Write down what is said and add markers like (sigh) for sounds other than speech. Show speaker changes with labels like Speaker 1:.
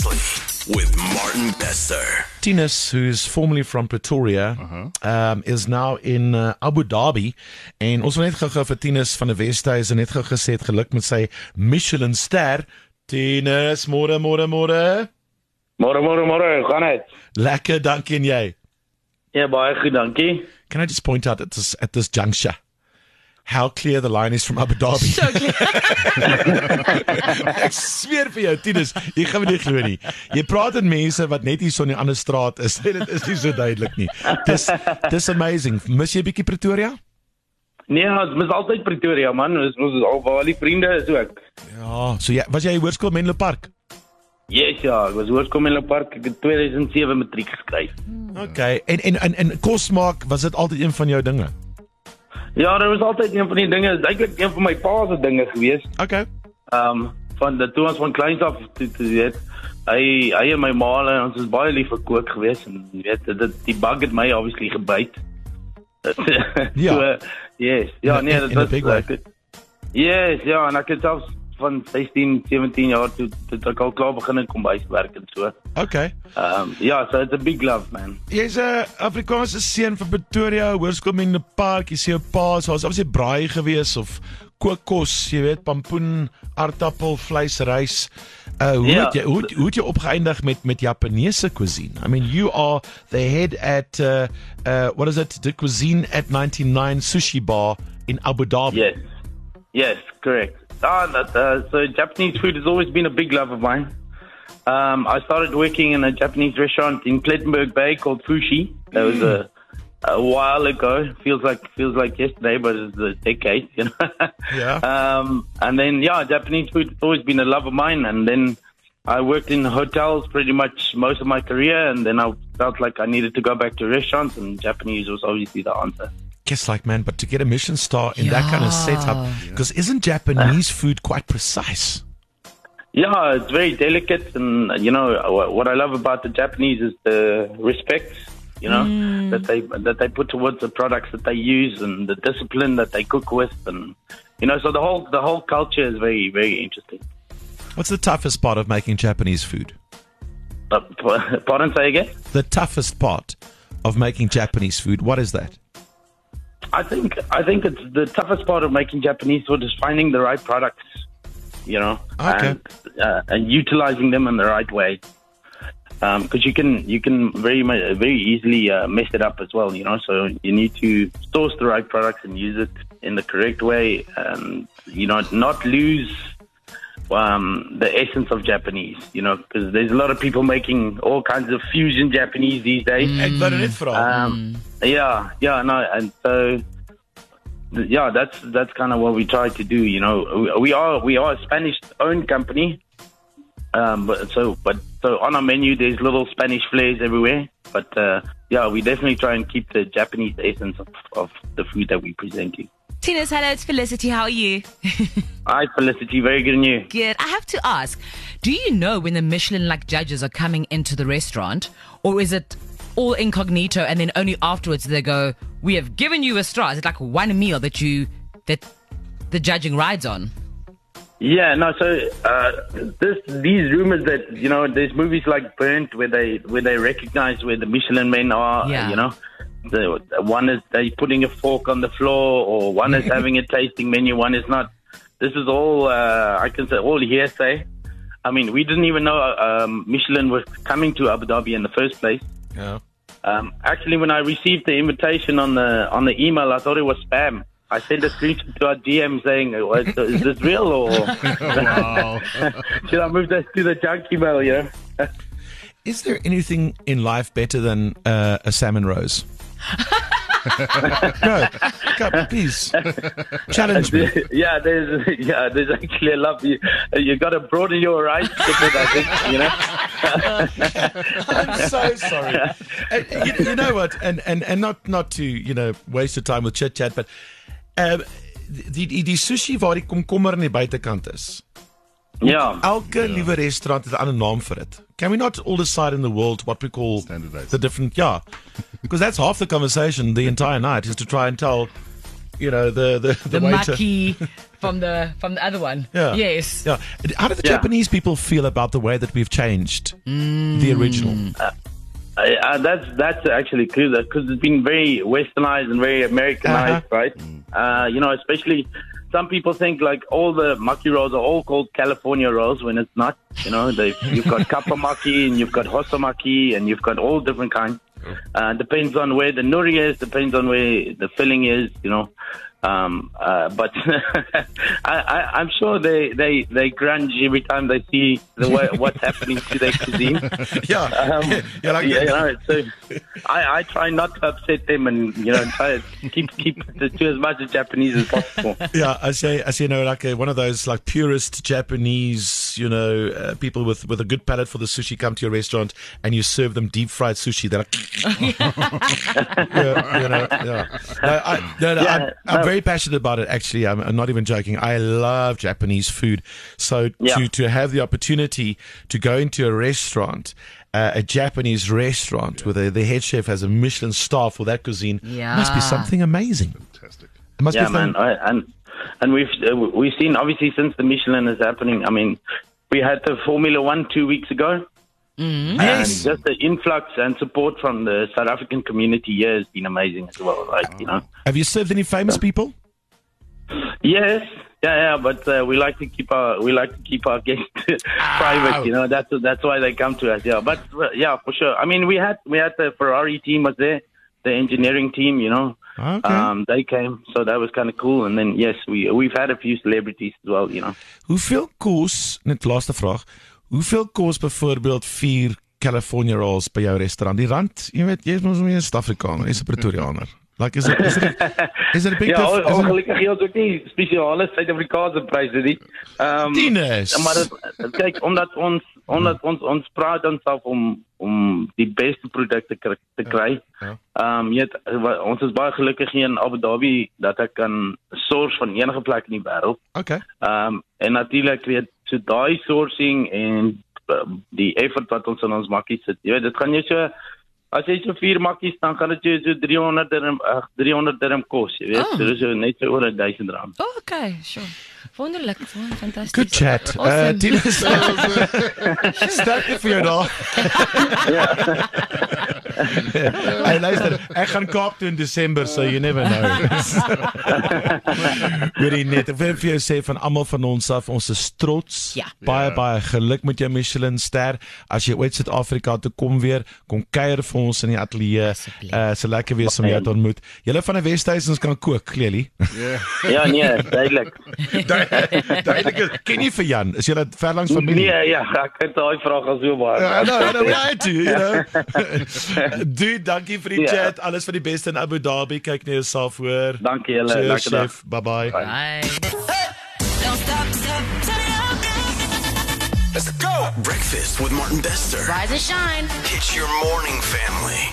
Speaker 1: Seriously, with Martin Bester.
Speaker 2: Tinus, who's formerly from Pretoria, um, is now in uh, Abu Dhabi. En ons wil net gou-gou vir Tinus van die Wesduis net gou gesê het geluk met sy Michelin ster. Tinus, môre, môre, môre.
Speaker 3: Môre môre môre, gaan dit?
Speaker 2: Lekker, dankie en jy.
Speaker 3: Ja, baie goed, dankie.
Speaker 2: Can I just point out at this at this juncture how clear the line is from Abu Dhabi?
Speaker 4: So clear. (laughs)
Speaker 2: Ek sweer vir jou, Tinus, jy gaan my nie glo nie. Jy praat met mense wat net hier so in die ander straat is. (laughs) Dit is nie so duidelik nie. Dis dis amazing. Mis jy 'n bietjie Pretoria?
Speaker 3: Nee, ons mis altyd Pretoria man, ons ons al waar al die vriende is ook.
Speaker 2: Ja, so jy was jy in Hoërskool Menlo Park?
Speaker 3: Yes ja, ek was hoërskool in Park, ek het 2007 matriek geskryf.
Speaker 2: Okay. En en en, en kos maak, was dit altyd een van jou dinge?
Speaker 3: Ja, dit was altyd een van die dinge, eintlik een van my pa se dinge gewees.
Speaker 2: Okay.
Speaker 3: Ehm um, van die toe ons van kleins af toe toe weet hy hy en my ma en ons is baie lief vir kook gewees en jy weet dit die bug het my obviously gebyt. (laughs)
Speaker 2: Ja.
Speaker 3: so, yes. Ja, nee, dit was het- Yes, ja, en ek het selfs van 16, 17 jaar toe toe het ek al klaar begin in kombuiswerk en so.
Speaker 2: Okay.
Speaker 3: Ehm um, ja, so it's a big love man.
Speaker 2: Jy's 'n Afrikaanse seun van Pretoria, Hoërskool Menlo Park. Jy sê jou pa, so was obviously braai gewees of kookkos, jy weet, pampoen, aardappel, vleis, rys. Uh hoe
Speaker 3: Ja.
Speaker 2: het jy hoe, het- hoe het jy opgeëindig met met Japaneese cuisine? I mean, you are the head at uh uh what is it? The cuisine at 99 Sushi Bar in Abu Dhabi.
Speaker 3: Yes. Yes, correct. Ah, uh, so Japanese food has always been a big love of mine. Um, I started working in a Japanese restaurant in Plettenberg Bay called Fushi. That was a a while ago. Feels like feels like yesterday, but it's a decade, you know. (laughs)
Speaker 2: Yeah.
Speaker 3: Um, and then yeah, Japanese food has always been a love of mine. And then I worked in hotels pretty much most of my career, and then I felt like I needed to go back to restaurants, and Japanese was obviously the answer.
Speaker 2: Guess like man, but to get a Michelin star in that kind of setup, because isn't Japanese food quite precise?
Speaker 3: Yeah, it's very delicate, and you know what I love about the Japanese is the respect. You know that they that they put towards the products that they use and the discipline that they cook with, and you know, so the whole the whole culture is very very interesting.
Speaker 2: What's the toughest part of making Japanese food?
Speaker 3: Uh, (laughs) pardon, say again.
Speaker 2: The toughest part of making Japanese food, what is that?
Speaker 3: I think I think it's the toughest part of making Japanese food is finding the right products, you know,
Speaker 2: Okay.
Speaker 3: and uh, and utilizing them in the right way. Because you can you can very very easily uh, mess it up as well, you know. So you need to source the right products and use it in the correct way, and you know not lose um, the essence of Japanese, you know, because there's a lot of people making all kinds of fusion Japanese these days.
Speaker 2: Ek wou dit.
Speaker 3: Um, yeah, yeah, no, and so yeah, that's that's kind of what we try to do. You know, we, we are we are a Spanish-owned company, um, but so but so on our menu there's little Spanish flares everywhere. But uh, yeah, we definitely try and keep the Japanese essence of, of the food that we present you.
Speaker 4: Tinus hello, it's Felicity. How are you? (laughs)
Speaker 3: Hi, Felicity, very good and you.
Speaker 4: Good. I have to ask, do you know when the Michelin like judges are coming into the restaurant, or is it all incognito and then only afterwards they go, "We have given you a star"? Is it like one meal that you that the judging rides on?
Speaker 3: Yeah, no. So uh, this these rumors that you know there's movies like Burnt where they where they recognize where the Michelin men are.
Speaker 4: Yeah.
Speaker 3: You know, the one is they putting a fork on the floor, or one is (laughs) having a tasting menu, one is not. This is all uh, I can say all hearsay. I mean, we didn't even know um, Michelin was coming to Abu Dhabi in the first place.
Speaker 2: Ja.
Speaker 3: Um, actually, when I received the invitation on the on the email, I thought it was spam. I sent a screenshot to our DM saying, "What- "Is this real or (laughs) (laughs) should I move this to the junk email?" You know?
Speaker 2: Is there anything in life better than uh, a salmon rose? Go, go, please. (laughs) Challenge me.
Speaker 3: yeah, there's yeah, there's actually a lot. You you got to broaden your horizons a bit, I think. You know. (laughs)
Speaker 2: I'm so sorry. And, you, you know what? And, and and not not to you know waste your time with chit chat, but um, die die die sushi waar die komkommer aan die buitekant is.
Speaker 3: Yeah.
Speaker 2: Elke liewe restaurant het 'n ander naam vir dit. Can we not all decide in the world what we call
Speaker 5: Standardise.
Speaker 2: the different yeah? (laughs) Because that's half the conversation the entire night is to try and tell you know the the the,
Speaker 4: The
Speaker 2: waiter.
Speaker 4: maki from the from the other one.
Speaker 2: Yeah.
Speaker 4: Yes.
Speaker 2: Yeah. How do the
Speaker 3: Yeah.
Speaker 2: Japanese people feel about the way that we've changed the original?
Speaker 3: Uh, uh, that's that's actually true because it's been very westernized and very Americanized,
Speaker 2: Uh-huh.
Speaker 3: right? Uh, you know, especially some people think like all the maki rolls are all called California rolls when it's not. You know, they you've got (laughs) kappa maki and you've got hosomaki and you've got all different kinds. Uh, depends on where the nori is, depends on where the filling is. You know. Um, uh, but (laughs) I, I, I'm sure they, they, they grunge every time they see the way, (laughs) what's happening to their cuisine. (laughs)
Speaker 2: Yeah.
Speaker 3: Um,
Speaker 2: yeah, like,
Speaker 3: yeah, you know, so I, I try not to upset them and you know try to keep keep the, to as much Japanese as possible.
Speaker 2: yeah, as you, as you know, like uh, one of those like purist Japanese, you know, uh, people with with a good palate for the sushi come to your restaurant and you serve them deep fried sushi. They're like, yeah, you know, yeah. No, I, no, no,
Speaker 3: Yeah,
Speaker 2: I'm, I'm
Speaker 3: no.
Speaker 2: Very passionate about it. Actually, I'm, I'm not even joking. I love Japanese food. So
Speaker 3: Yeah.
Speaker 2: to to have the opportunity to go into a restaurant. Uh, a Japanese restaurant where the, the head chef has a Michelin star for that cuisine Yeah. must be something amazing.
Speaker 5: Fantastic.
Speaker 2: It must
Speaker 3: Yeah,
Speaker 2: be
Speaker 3: man, I, and and we've uh, we've seen obviously since the Michelin is happening. I mean, we had the Formula One two weeks ago.
Speaker 2: Yes.
Speaker 3: And just the influx and support from the South African community here has been amazing as well. Like you know,
Speaker 2: Have you served any famous people?
Speaker 3: yes, yeah, yeah, but uh, we like to keep our we like to keep our (laughs) guests private. You know, that's that's why they come to us. Yeah, but uh, yeah, for sure. I mean, we had we had the Ferrari team was there, the engineering team. You know,
Speaker 2: Okay.
Speaker 3: um, they came, so that was kind of cool. And then yes, we we've had a few celebrities as well. You know,
Speaker 2: Hoeveel kos, net laaste vraag, hoeveel kos byvoorbeeld 4 California rolls by jou restaurant? Die rand, jy weet, jy is mos meer 'n Suid-Afrikaner, jy's 'n Pretoriaaner. Like is it is it is it a big
Speaker 3: ja,
Speaker 2: is it-
Speaker 3: ongelukkig gee ons ook nie spesiale Suid-Afrikaanse pryse nie. Ehm
Speaker 2: Tinus.
Speaker 3: maar dit kyk omdat ons omdat ons ons praat dan self om om die beste produkte te kry.
Speaker 2: ja.
Speaker 3: Ehm jy weet wa- ons is baie gelukkig hier in Abu Dhabi dat ek kan source van enige plek in die wêreld.
Speaker 2: Okay.
Speaker 3: Ehm en natuurlik weet so daai sourcing en um, die effort wat ons in ons makkies sit. Jy weet dit gaan jy so as jy so vier makkies dan gaan dit jou so 300 dirham ag 300 dirham kos, jy weet.
Speaker 4: Oh.
Speaker 3: So dis so net so oor 1000 rand.
Speaker 4: Oh, okay, sure. Wonderlik, won- fantasties.
Speaker 2: Good chat. Uh,
Speaker 4: Awesome.
Speaker 2: Tinus. (laughs) Sterkte vir jou daar. (laughs) (laughs) Hey luister, ek gaan Kaap toe in Desember, so you never know. (laughs) Hoorie net, ek wil vir jou sê van almal van ons af, ons is trots.
Speaker 4: Ja.
Speaker 2: Baie baie geluk met jou Michelin ster. As jy ooit Suid-Afrika toe kom weer, kom kuier vir ons in die ateljee. Uh so lekker wees om jou te ontmoet. Julle van die Westhuisens kan kook, Clearly.
Speaker 3: Ja nee, duidelik. (laughs)
Speaker 2: Duidelik. Ken jy vir Jan? Is julle ver langs familie?
Speaker 3: Nee, ja, ek het daai vraag al so baie.
Speaker 2: I know, I know, we had to, you know. Dude, dankie vir die
Speaker 3: Ja.
Speaker 2: chat. Alles vir die beste in Abu Dhabi. Kyk na jouself hoor.
Speaker 3: Dankie julle,
Speaker 2: Cheers,
Speaker 3: lekker dag.
Speaker 2: chef. Bye bye.
Speaker 4: Bye.
Speaker 6: Don't stop, stop, turn it up.
Speaker 1: Let's go. Breakfast with Martin Bester.
Speaker 6: Rise and shine.
Speaker 1: It's your morning family.